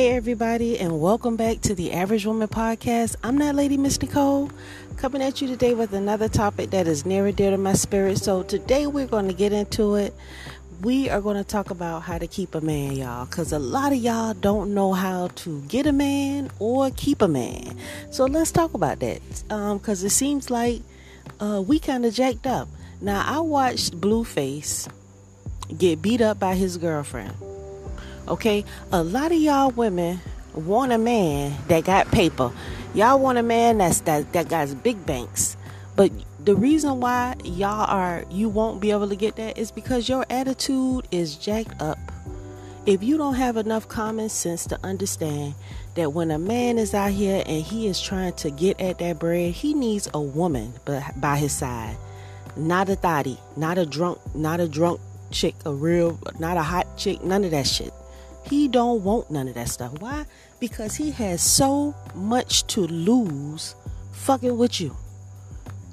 Hey, everybody, and welcome back to the Average Woman Podcast. I'm that lady, Miss Nicole, coming at you today with another topic that is near and dear to my spirit. So, today we're going to get into it. We are going to talk about how to keep a man, y'all, because a lot of y'all don't know how to get a man or keep a man. So, let's talk about that because um, it seems like uh, we kind of jacked up. Now, I watched Blueface get beat up by his girlfriend. Okay, a lot of y'all women want a man that got paper. Y'all want a man that's that that got big banks. But the reason why y'all are you won't be able to get that is because your attitude is jacked up. If you don't have enough common sense to understand that when a man is out here and he is trying to get at that bread, he needs a woman by his side, not a thotty, not a drunk, not a drunk chick, a real, not a hot chick, none of that shit. He don't want none of that stuff. Why? Because he has so much to lose fucking with you.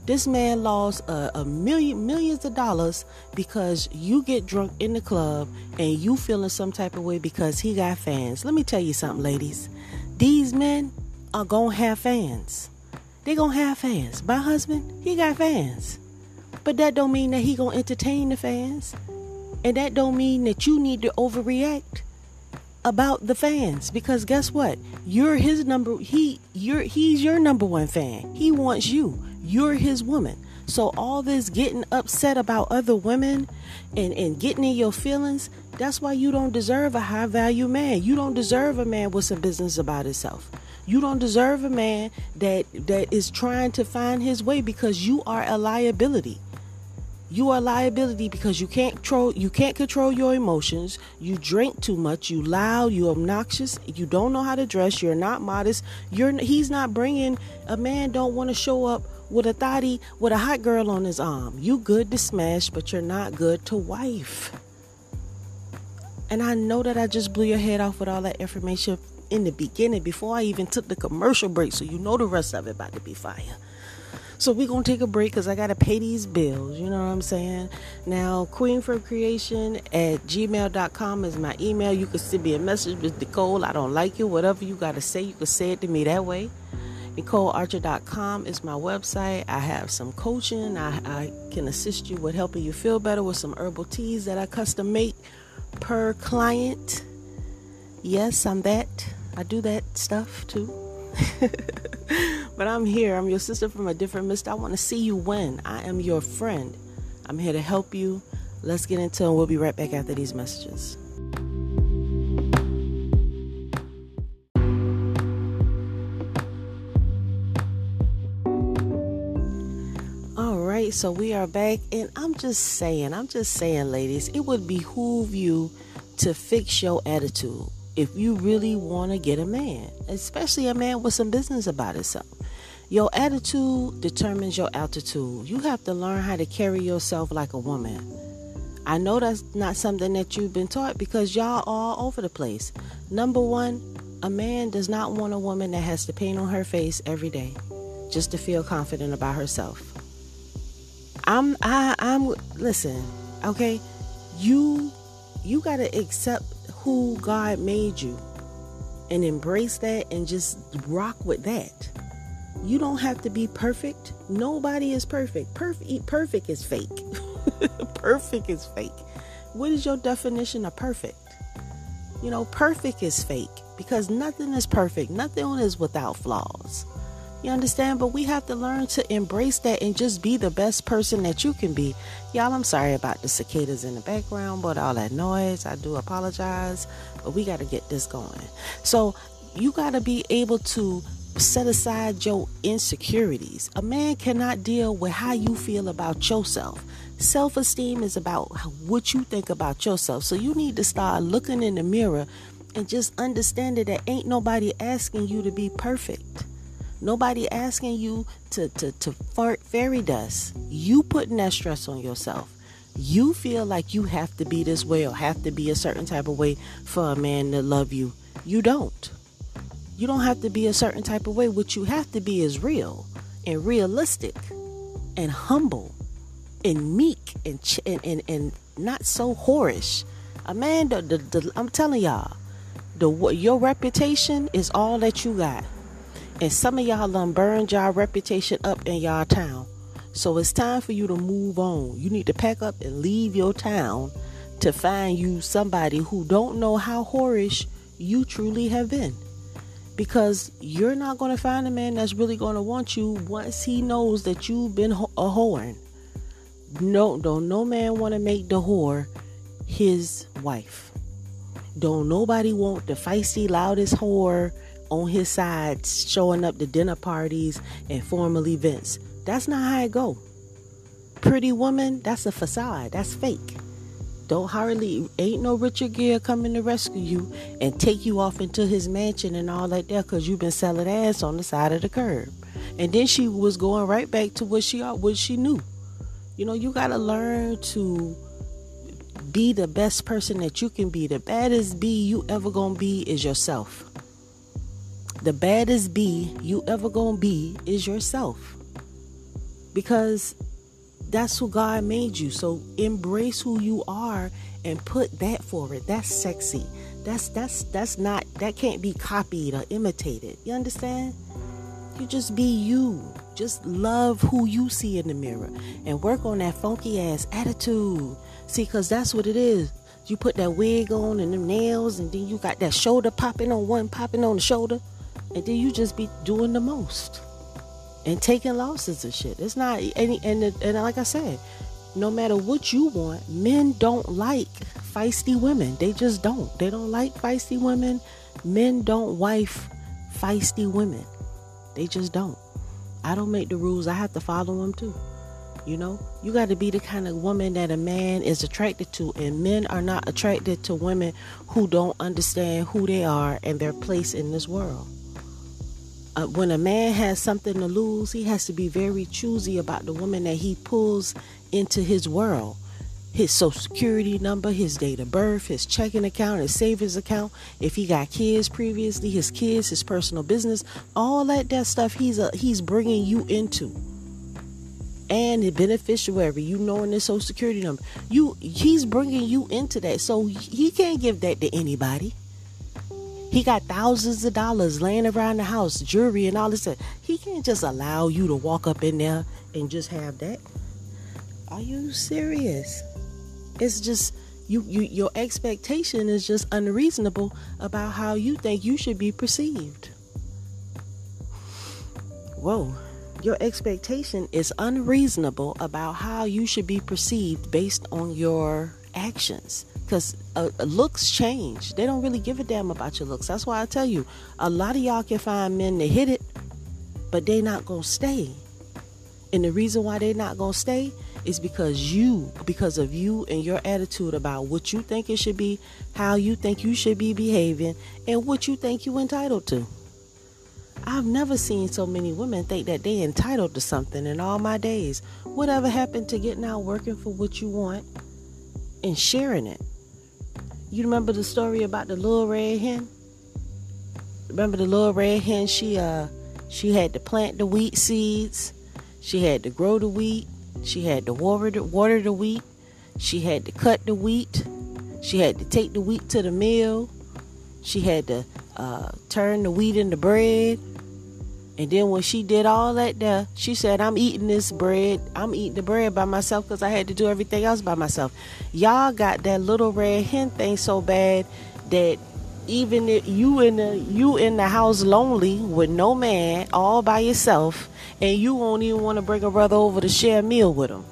This man lost a, a, million millions of dollars because you get drunk in the club and you feeling some type of way because he got fans. Let me tell you something, ladies. These men are gonna have fans. They gonna have fans. My husband, he got fans. But that don't mean that he gonna entertain the fans. And that don't mean that you need to overreact about the fans because guess what? You're his number he you're he's your number one fan. He wants you. You're his woman. So all this getting upset about other women and, and getting in your feelings, that's why you don't deserve a high value man. You don't deserve a man with some business about himself. You don't deserve a man that that is trying to find his way because you are a liability. You are liability because you can't control you can't control your emotions. You drink too much. You loud. You obnoxious. You don't know how to dress. You're not modest. You're he's not bringing a man. Don't want to show up with a thotty with a hot girl on his arm. You good to smash, but you're not good to wife. And I know that I just blew your head off with all that information in the beginning before I even took the commercial break. So you know the rest of it about to be fire. So we're gonna take a break because I gotta pay these bills. You know what I'm saying? Now, Queen for Creation at gmail.com is my email. You can send me a message with Nicole. I don't like you. Whatever you gotta say, you can say it to me that way. NicoleArcher.com is my website. I have some coaching. I, I can assist you with helping you feel better with some herbal teas that I custom make per client. Yes, I'm that. I do that stuff too. but I'm here. I'm your sister from a different mist. I want to see you win. I am your friend. I'm here to help you. Let's get into it. We'll be right back after these messages. All right, so we are back, and I'm just saying, I'm just saying, ladies, it would behoove you to fix your attitude if you really want to get a man, especially a man with some business about himself. Your attitude determines your altitude. You have to learn how to carry yourself like a woman. I know that's not something that you've been taught because y'all all over the place. Number one, a man does not want a woman that has to paint on her face every day just to feel confident about herself. I'm I I'm listen, okay? You you got to accept who God made you and embrace that and just rock with that. You don't have to be perfect. Nobody is perfect. Perfect perfect is fake. perfect is fake. What is your definition of perfect? You know, perfect is fake because nothing is perfect. Nothing is without flaws. You understand? But we have to learn to embrace that and just be the best person that you can be. Y'all, I'm sorry about the cicadas in the background, but all that noise, I do apologize. But we got to get this going. So, you got to be able to set aside your insecurities. A man cannot deal with how you feel about yourself. Self esteem is about what you think about yourself. So, you need to start looking in the mirror and just understanding that ain't nobody asking you to be perfect. Nobody asking you to, to, to fart fairy dust. You putting that stress on yourself. You feel like you have to be this way or have to be a certain type of way for a man to love you. You don't. You don't have to be a certain type of way. What you have to be is real and realistic and humble and meek and, and, and, and not so whorish. A man, the, the, the, I'm telling y'all, The your reputation is all that you got. And some of y'all done burned y'all reputation up in y'all town. So it's time for you to move on. You need to pack up and leave your town to find you somebody who don't know how whorish you truly have been. Because you're not going to find a man that's really going to want you once he knows that you've been a whore. No, don't no man want to make the whore his wife. Don't nobody want the feisty, loudest whore on his side showing up to dinner parties and formal events. That's not how it go. Pretty woman, that's a facade. That's fake. Don't hardly ain't no Richard Gere coming to rescue you and take you off into his mansion and all like that because you've been selling ass on the side of the curb. And then she was going right back to what she what she knew. You know, you gotta learn to be the best person that you can be. The baddest bee you ever gonna be is yourself. The baddest bee you ever gonna be is yourself. Because that's who God made you. So embrace who you are and put that forward. That's sexy. That's that's that's not that can't be copied or imitated. You understand? You just be you. Just love who you see in the mirror and work on that funky ass attitude. See, cause that's what it is. You put that wig on and them nails, and then you got that shoulder popping on one, popping on the shoulder and then you just be doing the most and taking losses and shit. It's not any and and like I said, no matter what you want, men don't like feisty women. They just don't. They don't like feisty women. Men don't wife feisty women. They just don't. I don't make the rules. I have to follow them too. You know, you got to be the kind of woman that a man is attracted to, and men are not attracted to women who don't understand who they are and their place in this world uh, when a man has something to lose, he has to be very choosy about the woman that he pulls into his world. His social security number, his date of birth, his checking account, his savings account. If he got kids previously, his kids, his personal business, all that that stuff he's a, he's bringing you into. And the beneficiary, you knowing his social security number, you he's bringing you into that. So he can't give that to anybody. He got thousands of dollars laying around the house, jewelry and all this. Stuff. He can't just allow you to walk up in there and just have that. Are you serious? It's just you, you your expectation is just unreasonable about how you think you should be perceived. Whoa. Your expectation is unreasonable about how you should be perceived based on your actions because uh, looks change. They don't really give a damn about your looks. That's why I tell you, a lot of y'all can find men to hit it, but they not gonna stay. And the reason why they not gonna stay is because you, because of you and your attitude about what you think it should be, how you think you should be behaving, and what you think you entitled to. I've never seen so many women think that they entitled to something in all my days. Whatever happened to getting out working for what you want and sharing it? You remember the story about the little red hen? Remember the little red hen? She uh she had to plant the wheat seeds. She had to grow the wheat. She had to water the, water the wheat. She had to cut the wheat. She had to take the wheat to the mill. She had to uh, turn the wheat into bread. And then when she did all that there, she said, I'm eating this bread. I'm eating the bread by myself because I had to do everything else by myself. Y'all got that little red hen thing so bad that even if you in the you in the house lonely with no man, all by yourself, and you won't even want to bring a brother over to share a meal with him.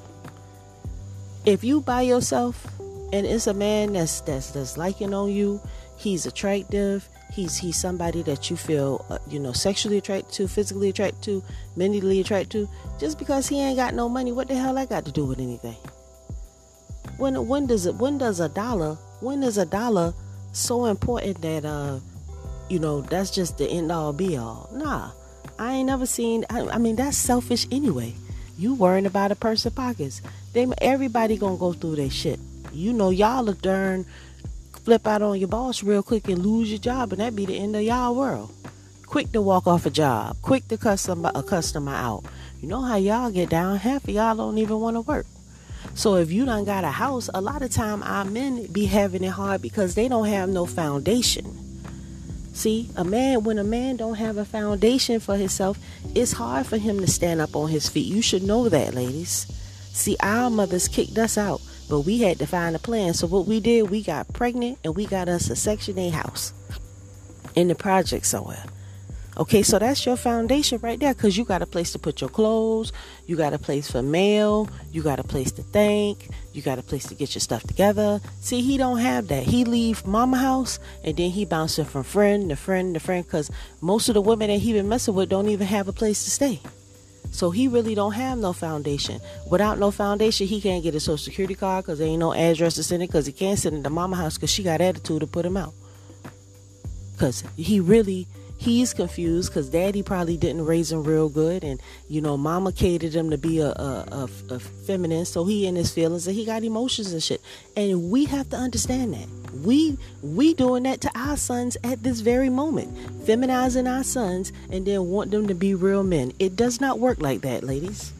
If you by yourself and it's a man that's that's that's liking on you, he's attractive, he's he's somebody that you feel uh, you know sexually attracted to physically attracted to mentally attracted to just because he ain't got no money what the hell i got to do with anything? When when does it when does a dollar when is a dollar so important that uh you know that's just the end all be all? Nah i ain't never seen i, I mean that's selfish anyway. You worrying about a purse person's pockets. They everybody gonna go through their shit. You know y'all are darn flip out on your boss real quick and lose your job, and that be the end of y'all world. Quick to walk off a job, quick to cut some, a customer out. You know how y'all get down? Half of y'all don't even want to work. So if you done got a house, a lot of time our men be having it hard because they don't have no foundation. See, a man when a man don't have a foundation for himself, it's hard for him to stand up on his feet. You should know that, ladies. See, our mothers kicked us out, but we had to find a plan. So what we did, we got pregnant and we got us a section 8 house in the project somewhere. Okay, so that's your foundation right there because you got a place to put your clothes, you got a place for mail, you got a place to think, you got a place to get your stuff together. See, he don't have that. He leave mama house and then he bouncing from friend to friend to friend because most of the women that he been messing with don't even have a place to stay. So he really don't have no foundation. Without no foundation, he can't get a social security card because there ain't no address to send it because he can't send it to mama house because she got attitude to put him out. Because he really he's confused because daddy probably didn't raise him real good and you know mama catered him to be a, a, a, a, feminine so he in his feelings and he got emotions and shit and we have to understand that we we doing that to our sons at this very moment feminizing our sons and then want them to be real men it does not work like that ladies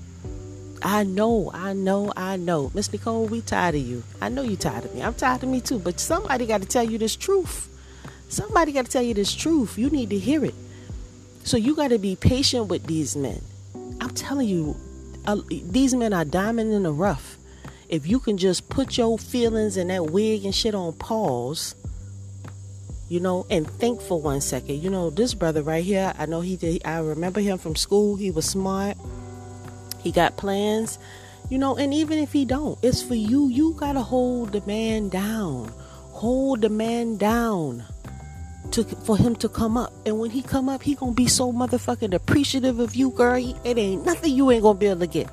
I know, I know, I know. Miss Nicole, we tired of you. I know you tired of me. I'm tired of me too. But somebody got to tell you this truth. Somebody got to tell you this truth. You need to hear it. So you got to be patient with these men. I'm telling you, uh, these men are diamond in the rough. If you can just put your feelings and that wig and shit on pause, you know, and think for one second. You know, this brother right here, I know he did. I remember him from school. He was smart. He got plans, you know, and even if he don't, it's for you. You gotta hold the man down. Hold the man down to for him to come up. And when he come up, he gonna be so motherfucking appreciative of you, girl. It ain't nothing you ain't gonna be able to get.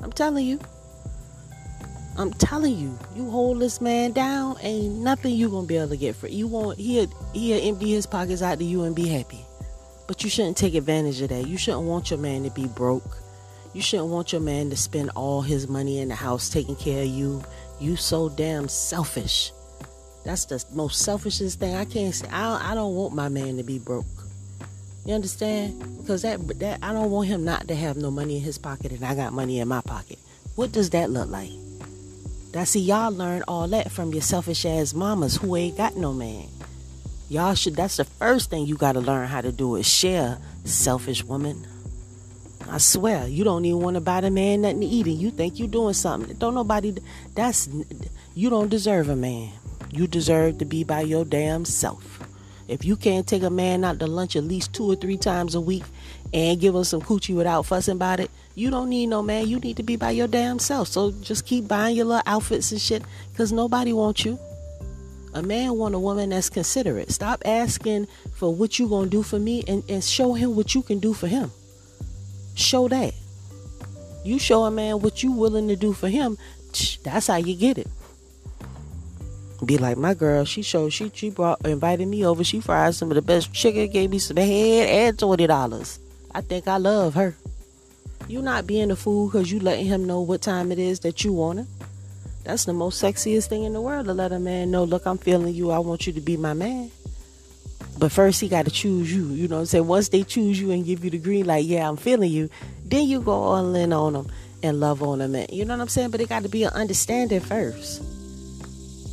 I'm telling you. I'm telling you, you hold this man down, ain't nothing you gonna be able to get for you. Won't he'll he'll empty his pockets out to you and be happy. But you shouldn't take advantage of that. You shouldn't want your man to be broke. You shouldn't want your man to spend all his money in the house taking care of you. You so damn selfish. That's the most selfishest thing I can't say. I, I don't want my man to be broke. You understand? Because that that I don't want him not to have no money in his pocket and I got money in my pocket. What does that look like? That see y'all learn all that from your selfish ass mamas who ain't got no man. Y'all should that's the first thing you gotta learn how to do is share, selfish woman. I swear, you don't even want to buy the man nothing to eat and you think you doing something. Don't nobody that's you don't deserve a man. You deserve to be by your damn self. If you can't take a man out to lunch at least two or three times a week and give him some coochie without fussing about it, you don't need no man. You need to be by your damn self. So just keep buying your little outfits and shit because nobody wants you. A man want a woman that's considerate. Stop asking for what you gonna do for me and, and show him what you can do for him. Show that. You show a man what you willing to do for him. That's how you get it be like my girl. She showed she she brought invited me over. She fried some of the best chicken, gave me some head and twenty dollars. I think I love her. You not being a fool because you letting him know what time it is that you want him. That's the most sexiest thing in the world to let a man know, look, I'm feeling you. I want you to be my man. But first he got to choose you. You know what I'm saying? Once they choose you and give you the green light, yeah, I'm feeling you. Then you go all in on them and love on them. And, you know what I'm saying? But it got to be an understanding first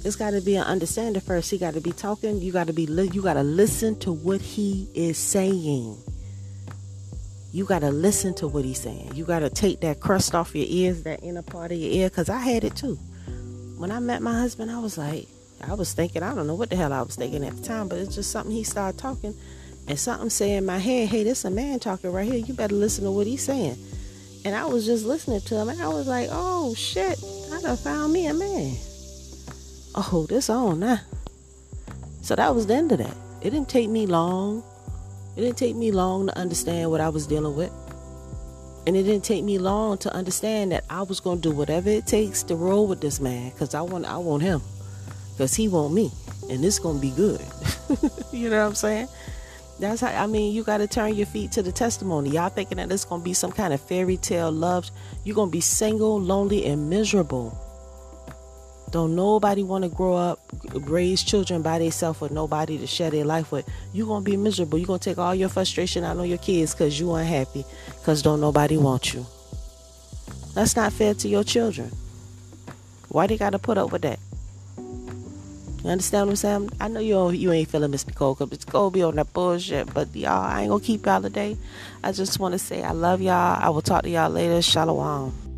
it's got to be an understanding first. He got to be talking. You got to be. You got to listen to what he is saying. You got to listen to what he's saying. You got to take that crust off your ears, that inner part of your ear, because I had it too. When I met my husband, I was like, I was thinking, I don't know what the hell I was thinking at the time, but it's just something he started talking, and something saying in my head, hey, this a man talking right here. You better listen to what he's saying. And I was just listening to him, and I was like, oh shit, I done found me a man oh, this on now. So that was the end of that. It didn't take me long. It didn't take me long to understand what I was dealing with. And it didn't take me long to understand that I was to do whatever it takes to roll with this man because I want I want him because he want me and it's to be good. you know what I'm saying? That's how I mean you got to turn your feet to the testimony. Y'all thinking that it's to be some kind of fairy tale love. You're to be single, lonely and miserable. Don't nobody want to grow up, raise children by themselves with nobody to share their life with. You're going to be miserable. You're going to take all your frustration out on your kids because you unhappy because don't nobody want you. That's not fair to your children. Why they got to put up with that? You understand what I'm saying? I know you you ain't feeling Miss Nicole because it's gonna be on that bullshit. But y'all, I ain't gonna keep y'all today. I just want to say I love y'all. I will talk to y'all later. Shalom.